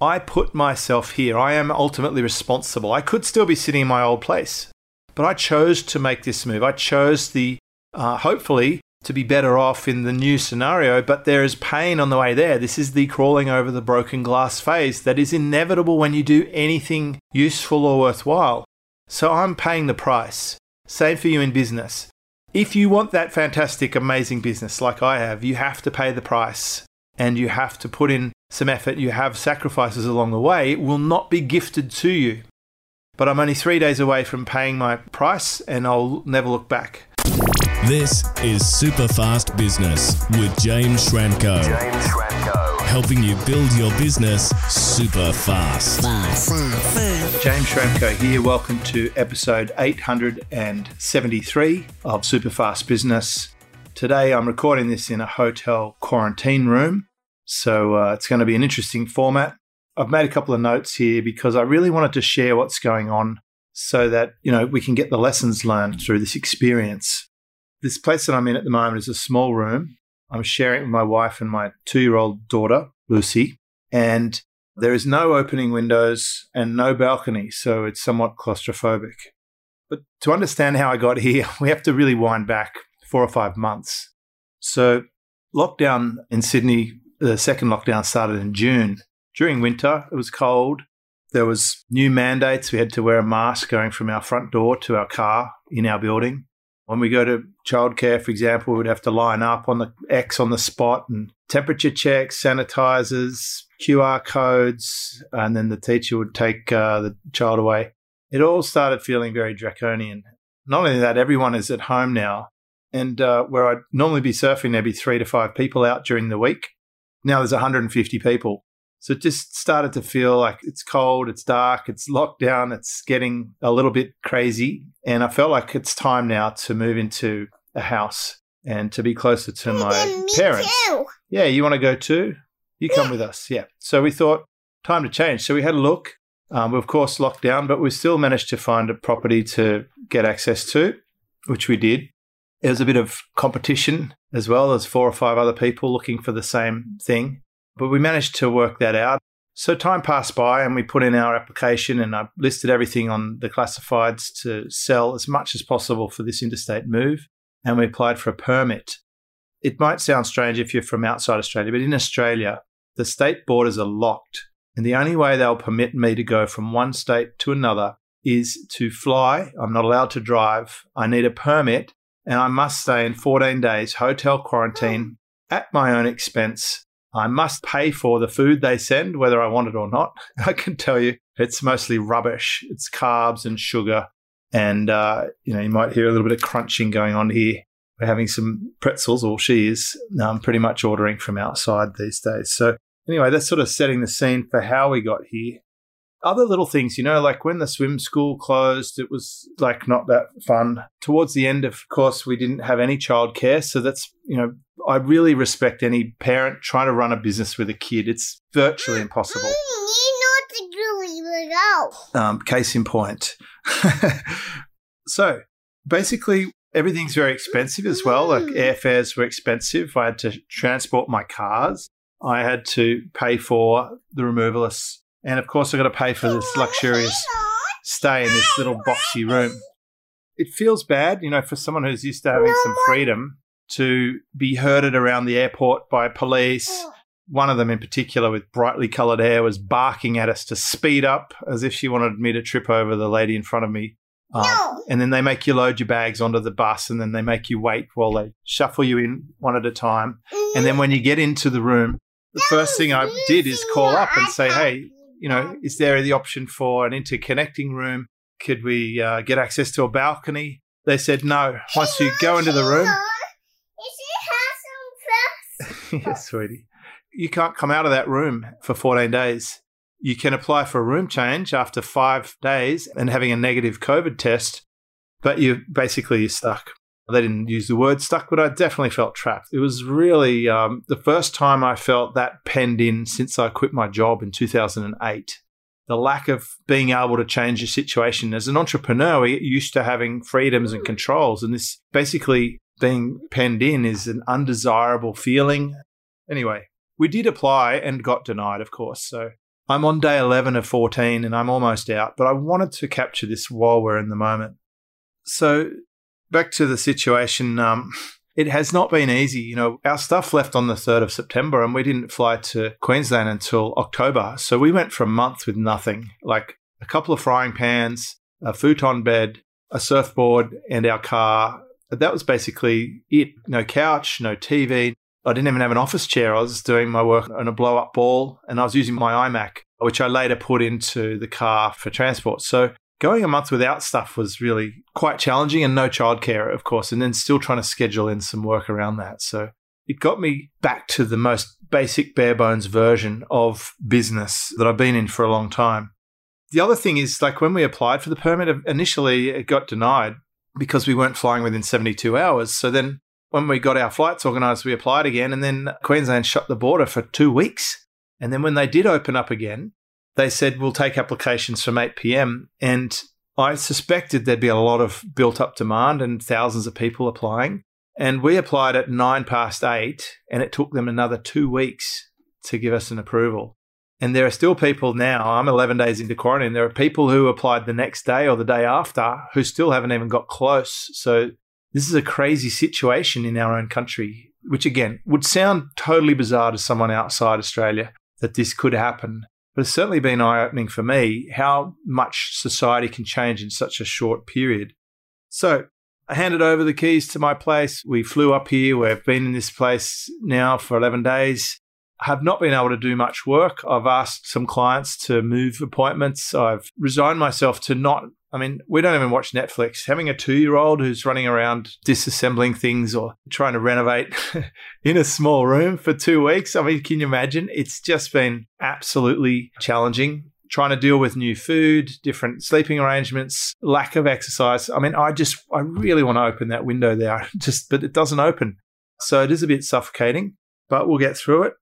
I put myself here. I am ultimately responsible. I could still be sitting in my old place, but I chose to make this move. I chose the, uh, hopefully, to be better off in the new scenario, but there is pain on the way there. This is the crawling over the broken glass phase that is inevitable when you do anything useful or worthwhile. So I'm paying the price. Same for you in business. If you want that fantastic, amazing business like I have, you have to pay the price and you have to put in some effort. You have sacrifices along the way. It will not be gifted to you. But I'm only three days away from paying my price and I'll never look back. This is Super Fast Business with James Schramko. James Schramko. Helping you build your business super fast. James Schramko here. Welcome to episode 873 of Super Fast Business. Today I'm recording this in a hotel quarantine room, so uh, it's going to be an interesting format. I've made a couple of notes here because I really wanted to share what's going on so that, you know, we can get the lessons learned through this experience. This place that I'm in at the moment is a small room. I'm sharing it with my wife and my two year old daughter, Lucy, and there is no opening windows and no balcony, so it's somewhat claustrophobic. But to understand how I got here, we have to really wind back four or five months. So, lockdown in Sydney, the second lockdown started in June. During winter, it was cold. There was new mandates. We had to wear a mask going from our front door to our car in our building. When we go to childcare, for example, we would have to line up on the X on the spot and temperature checks, sanitizers, QR codes, and then the teacher would take uh, the child away. It all started feeling very draconian. Not only that, everyone is at home now. And uh, where I'd normally be surfing, there'd be three to five people out during the week. Now there's 150 people. So it just started to feel like it's cold, it's dark, it's locked down, it's getting a little bit crazy. And I felt like it's time now to move into a house and to be closer to my parents. too. Yeah, you want to go too? You come with us. Yeah. So we thought, time to change. So we had a look. Um, we, of course, locked down, but we still managed to find a property to get access to, which we did. There was a bit of competition as well. There's four or five other people looking for the same thing, but we managed to work that out. So time passed by and we put in our application and I listed everything on the classifieds to sell as much as possible for this interstate move. And we applied for a permit. It might sound strange if you're from outside Australia, but in Australia, the state borders are locked. And the only way they'll permit me to go from one state to another is to fly. I'm not allowed to drive. I need a permit and I must stay in 14 days hotel quarantine at my own expense. I must pay for the food they send, whether I want it or not. I can tell you it's mostly rubbish. It's carbs and sugar. And, uh, you know, you might hear a little bit of crunching going on here. We're having some pretzels, or she is um, pretty much ordering from outside these days. So, anyway, that's sort of setting the scene for how we got here. Other little things, you know, like when the swim school closed, it was like not that fun. Towards the end, of course, we didn't have any childcare. So that's, you know, I really respect any parent trying to run a business with a kid. It's virtually impossible. You know the glue will go. Um, case in point. so basically, everything's very expensive as well. Like airfares were expensive. I had to transport my cars. I had to pay for the removalists. And of course, I got to pay for this luxurious stay in this little boxy room. It feels bad, you know, for someone who's used to having some freedom to be herded around the airport by police. One of them in particular with brightly coloured hair was barking at us to speed up as if she wanted me to trip over the lady in front of me. Um, No. And then they make you load your bags onto the bus and then they make you wait while they shuffle you in one at a time. And then when you get into the room, the first thing I did is call up and say, hey, you know, is there the option for an interconnecting room? Could we uh, get access to a balcony? They said no. Once you go into the room, yes, sweetie, you can't come out of that room for 14 days. You can apply for a room change after five days and having a negative COVID test, but you basically you're stuck. They didn't use the word stuck, but I definitely felt trapped. It was really um, the first time I felt that penned in since I quit my job in 2008. The lack of being able to change your situation. As an entrepreneur, we're used to having freedoms and controls, and this basically being penned in is an undesirable feeling. Anyway, we did apply and got denied, of course. So I'm on day 11 of 14 and I'm almost out, but I wanted to capture this while we're in the moment. So, back to the situation. Um, it has not been easy. You know, our stuff left on the 3rd of September and we didn't fly to Queensland until October. So we went for a month with nothing like a couple of frying pans, a futon bed, a surfboard, and our car. That was basically it. No couch, no TV. I didn't even have an office chair. I was doing my work on a blow up ball and I was using my iMac, which I later put into the car for transport. So going a month without stuff was really quite challenging and no childcare, of course, and then still trying to schedule in some work around that. So it got me back to the most basic bare bones version of business that I've been in for a long time. The other thing is like when we applied for the permit, initially it got denied because we weren't flying within 72 hours. So then when we got our flights organised, we applied again, and then Queensland shut the border for two weeks. And then when they did open up again, they said, we'll take applications from 8 p.m. And I suspected there'd be a lot of built up demand and thousands of people applying. And we applied at nine past eight, and it took them another two weeks to give us an approval. And there are still people now, I'm 11 days into quarantine, there are people who applied the next day or the day after who still haven't even got close. So this is a crazy situation in our own country, which again would sound totally bizarre to someone outside Australia that this could happen. But it's certainly been eye opening for me how much society can change in such a short period. So I handed over the keys to my place. We flew up here. We've been in this place now for 11 days. I have not been able to do much work. I've asked some clients to move appointments. I've resigned myself to not I mean, we don't even watch Netflix. Having a two year old who's running around disassembling things or trying to renovate in a small room for two weeks. I mean, can you imagine? It's just been absolutely challenging trying to deal with new food, different sleeping arrangements, lack of exercise. I mean, I just, I really want to open that window there, just, but it doesn't open. So it is a bit suffocating, but we'll get through it.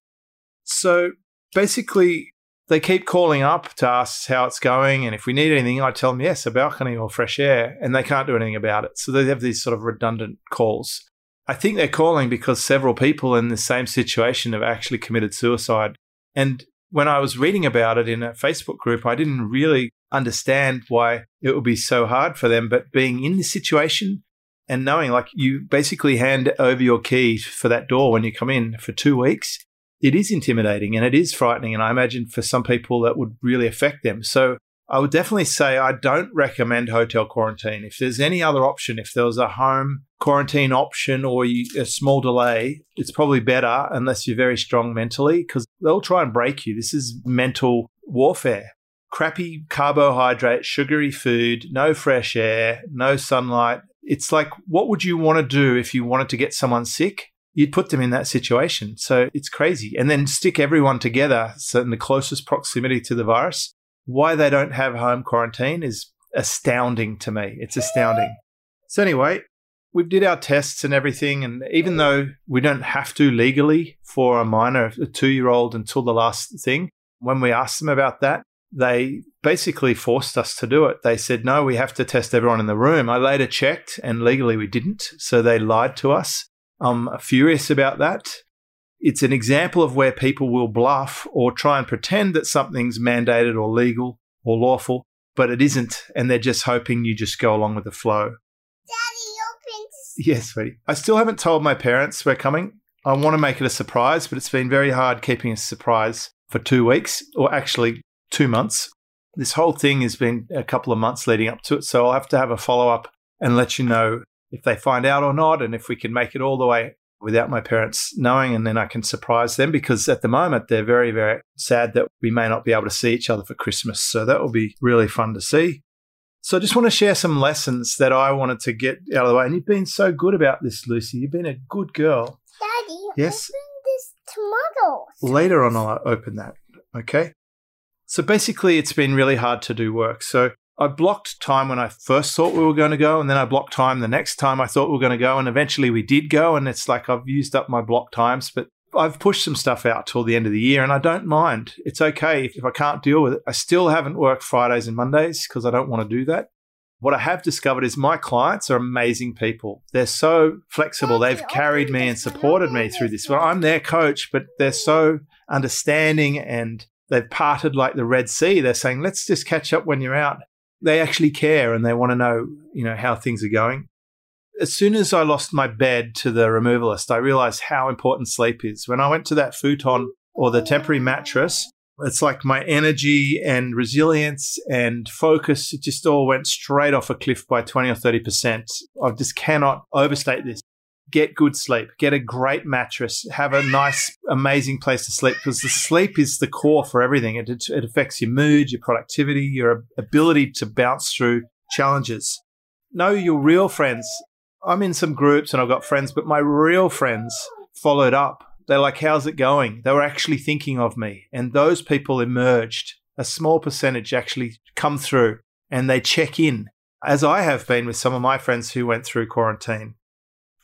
So basically, they keep calling up to ask how it's going. And if we need anything, I tell them, yes, a balcony or fresh air. And they can't do anything about it. So they have these sort of redundant calls. I think they're calling because several people in the same situation have actually committed suicide. And when I was reading about it in a Facebook group, I didn't really understand why it would be so hard for them. But being in this situation and knowing like you basically hand over your key for that door when you come in for two weeks it is intimidating and it is frightening. And I imagine for some people that would really affect them. So I would definitely say I don't recommend hotel quarantine. If there's any other option, if there was a home quarantine option or you, a small delay, it's probably better unless you're very strong mentally because they'll try and break you. This is mental warfare. Crappy carbohydrate, sugary food, no fresh air, no sunlight. It's like, what would you want to do if you wanted to get someone sick? You'd put them in that situation. So it's crazy. And then stick everyone together so in the closest proximity to the virus. Why they don't have home quarantine is astounding to me. It's astounding. So anyway, we did our tests and everything. And even though we don't have to legally for a minor, a two year old until the last thing, when we asked them about that, they basically forced us to do it. They said, no, we have to test everyone in the room. I later checked and legally we didn't. So they lied to us. I'm furious about that. It's an example of where people will bluff or try and pretend that something's mandated or legal or lawful, but it isn't, and they're just hoping you just go along with the flow. Daddy, open. Yes, sweetie. I still haven't told my parents we're coming. I want to make it a surprise, but it's been very hard keeping a surprise for two weeks, or actually two months. This whole thing has been a couple of months leading up to it, so I'll have to have a follow up and let you know if they find out or not, and if we can make it all the way without my parents knowing, and then I can surprise them because at the moment they're very, very sad that we may not be able to see each other for Christmas. So that will be really fun to see. So I just want to share some lessons that I wanted to get out of the way. And you've been so good about this, Lucy. You've been a good girl. Daddy, Yes? open this tomatoes. Later on, I'll open that. Okay. So basically, it's been really hard to do work. So I blocked time when I first thought we were going to go, and then I blocked time the next time I thought we were going to go, and eventually we did go. And it's like I've used up my block times, but I've pushed some stuff out till the end of the year, and I don't mind. It's okay if, if I can't deal with it. I still haven't worked Fridays and Mondays because I don't want to do that. What I have discovered is my clients are amazing people. They're so flexible. They've carried me and supported me through this this. Well. I'm their coach, but they're so understanding and they've parted like the Red Sea. They're saying, let's just catch up when you're out. They actually care and they want to know, you know, how things are going. As soon as I lost my bed to the removalist, I realized how important sleep is. When I went to that futon or the temporary mattress, it's like my energy and resilience and focus, it just all went straight off a cliff by 20 or 30%. I just cannot overstate this. Get good sleep, get a great mattress, have a nice, amazing place to sleep because the sleep is the core for everything. It, it affects your mood, your productivity, your ability to bounce through challenges. Know your real friends. I'm in some groups and I've got friends, but my real friends followed up they're like, how's it going? They were actually thinking of me. And those people emerged. A small percentage actually come through and they check in, as I have been with some of my friends who went through quarantine.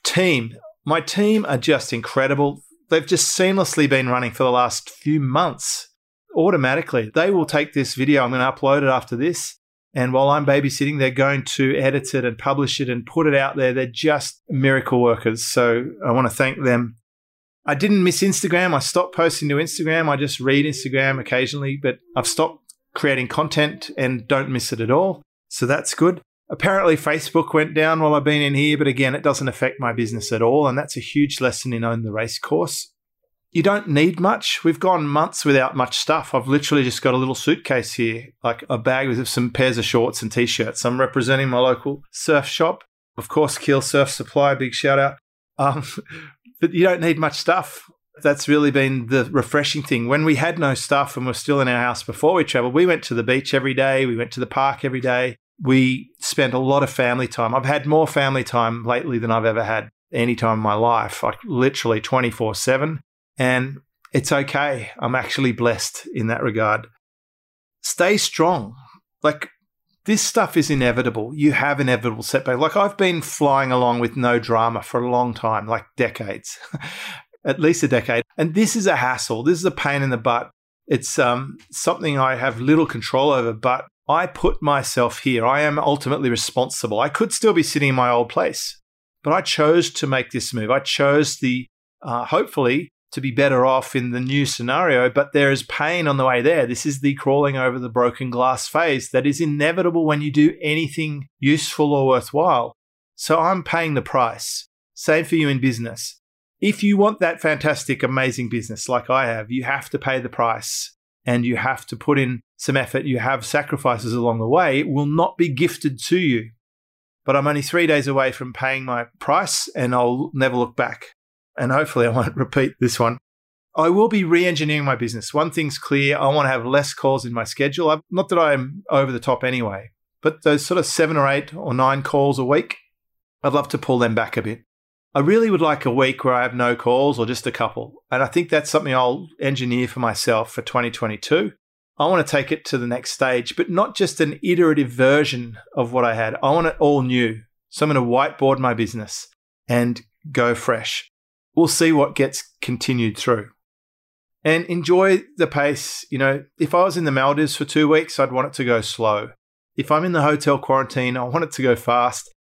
Team, my team are just incredible. They've just seamlessly been running for the last few months automatically. They will take this video. I'm going to upload it after this. And while I'm babysitting, they're going to edit it and publish it and put it out there. They're just miracle workers. So I want to thank them I didn't miss Instagram. I stopped posting to Instagram. I just read Instagram occasionally, but I've stopped creating content and don't miss it at all. So that's good. Apparently, Facebook went down while I've been in here, but again, it doesn't affect my business at all. And that's a huge lesson in Own the Race course. You don't need much. We've gone months without much stuff. I've literally just got a little suitcase here, like a bag with some pairs of shorts and t shirts. I'm representing my local surf shop. Of course, Keel Surf Supply, big shout out. Um, but you don't need much stuff. That's really been the refreshing thing. When we had no stuff and we're still in our house before we traveled, we went to the beach every day. We went to the park every day. We spent a lot of family time. I've had more family time lately than I've ever had any time in my life, like literally 24 7. And it's okay. I'm actually blessed in that regard. Stay strong. Like this stuff is inevitable. You have inevitable setbacks. Like I've been flying along with no drama for a long time, like decades, at least a decade. And this is a hassle. This is a pain in the butt. It's um, something I have little control over, but I put myself here. I am ultimately responsible. I could still be sitting in my old place, but I chose to make this move. I chose the, uh, hopefully, to be better off in the new scenario, but there is pain on the way there. This is the crawling over the broken glass phase that is inevitable when you do anything useful or worthwhile. So I'm paying the price. Same for you in business. If you want that fantastic, amazing business like I have, you have to pay the price and you have to put in some effort. You have sacrifices along the way. It will not be gifted to you. But I'm only three days away from paying my price and I'll never look back and hopefully I won't repeat this one. I will be re engineering my business. One thing's clear I want to have less calls in my schedule. Not that I'm over the top anyway, but those sort of seven or eight or nine calls a week, I'd love to pull them back a bit. I really would like a week where I have no calls or just a couple. And I think that's something I'll engineer for myself for 2022. I want to take it to the next stage, but not just an iterative version of what I had. I want it all new. So I'm going to whiteboard my business and go fresh we'll see what gets continued through. And enjoy the pace. You know, if I was in the Maldives for two weeks, I'd want it to go slow. If I'm in the hotel quarantine, I want it to go fast.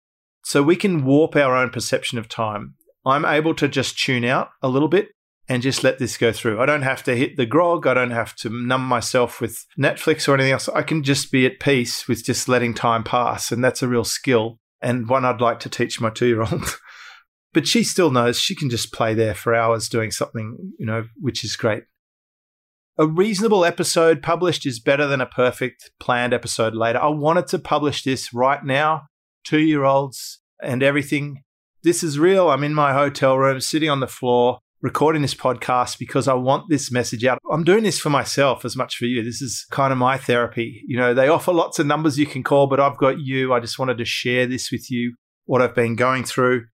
So we can warp our own perception of time. I'm able to just tune out a little bit and just let this go through. I don't have to hit the grog. I don't have to numb myself with Netflix or anything else. I can just be at peace with just letting time pass. And that's a real skill and one I'd like to teach my two year old. but she still knows she can just play there for hours doing something, you know, which is great. A reasonable episode published is better than a perfect planned episode later. I wanted to publish this right now, two year olds and everything. This is real. I'm in my hotel room, sitting on the floor, recording this podcast because I want this message out. I'm doing this for myself as much for you. This is kind of my therapy. You know, they offer lots of numbers you can call, but I've got you. I just wanted to share this with you, what I've been going through.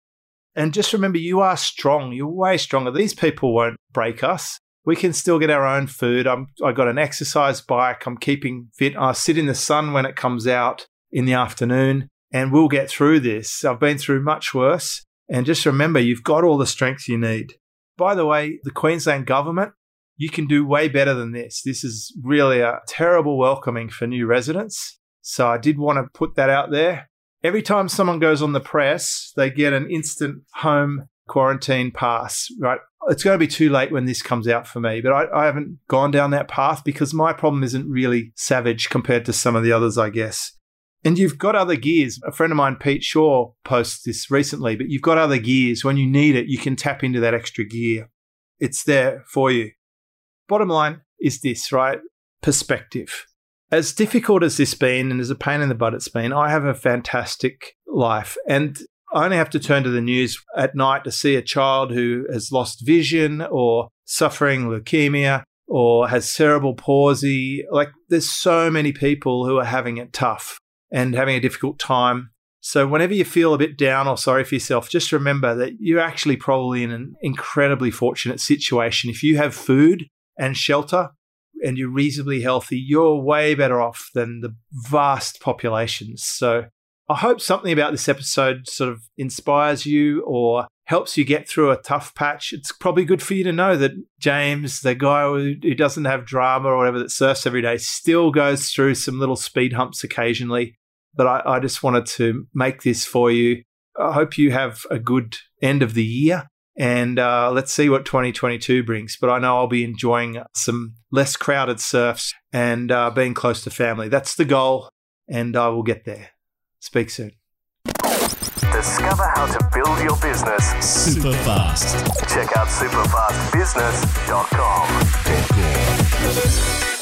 And just remember, you are strong. You're way stronger. These people won't break us. We can still get our own food. I'm, I got an exercise bike. I'm keeping fit. I sit in the sun when it comes out in the afternoon, and we'll get through this. I've been through much worse. And just remember, you've got all the strength you need. By the way, the Queensland government, you can do way better than this. This is really a terrible welcoming for new residents. So I did want to put that out there. Every time someone goes on the press, they get an instant home quarantine pass, right? It's going to be too late when this comes out for me, but I, I haven't gone down that path because my problem isn't really savage compared to some of the others, I guess. And you've got other gears. A friend of mine, Pete Shaw, posts this recently, but you've got other gears. When you need it, you can tap into that extra gear. It's there for you. Bottom line is this, right? Perspective. As difficult as this been and as a pain in the butt it's been, I have a fantastic life. And I only have to turn to the news at night to see a child who has lost vision or suffering leukemia or has cerebral palsy. Like there's so many people who are having it tough and having a difficult time. So whenever you feel a bit down or sorry for yourself, just remember that you're actually probably in an incredibly fortunate situation. If you have food and shelter and you're reasonably healthy, you're way better off than the vast populations. So I hope something about this episode sort of inspires you or helps you get through a tough patch. It's probably good for you to know that James, the guy who, doesn't have drama or whatever that surfs every day, still goes through some little speed humps occasionally. But I, I just wanted to make this for you. I hope you have a good end of the year. And uh, let's see what 2022 brings. But I know I'll be enjoying some less crowded surfs and uh, being close to family. That's the goal, and I will get there. Speak soon. Discover how to build your business super fast. Check out superfastbusiness.com.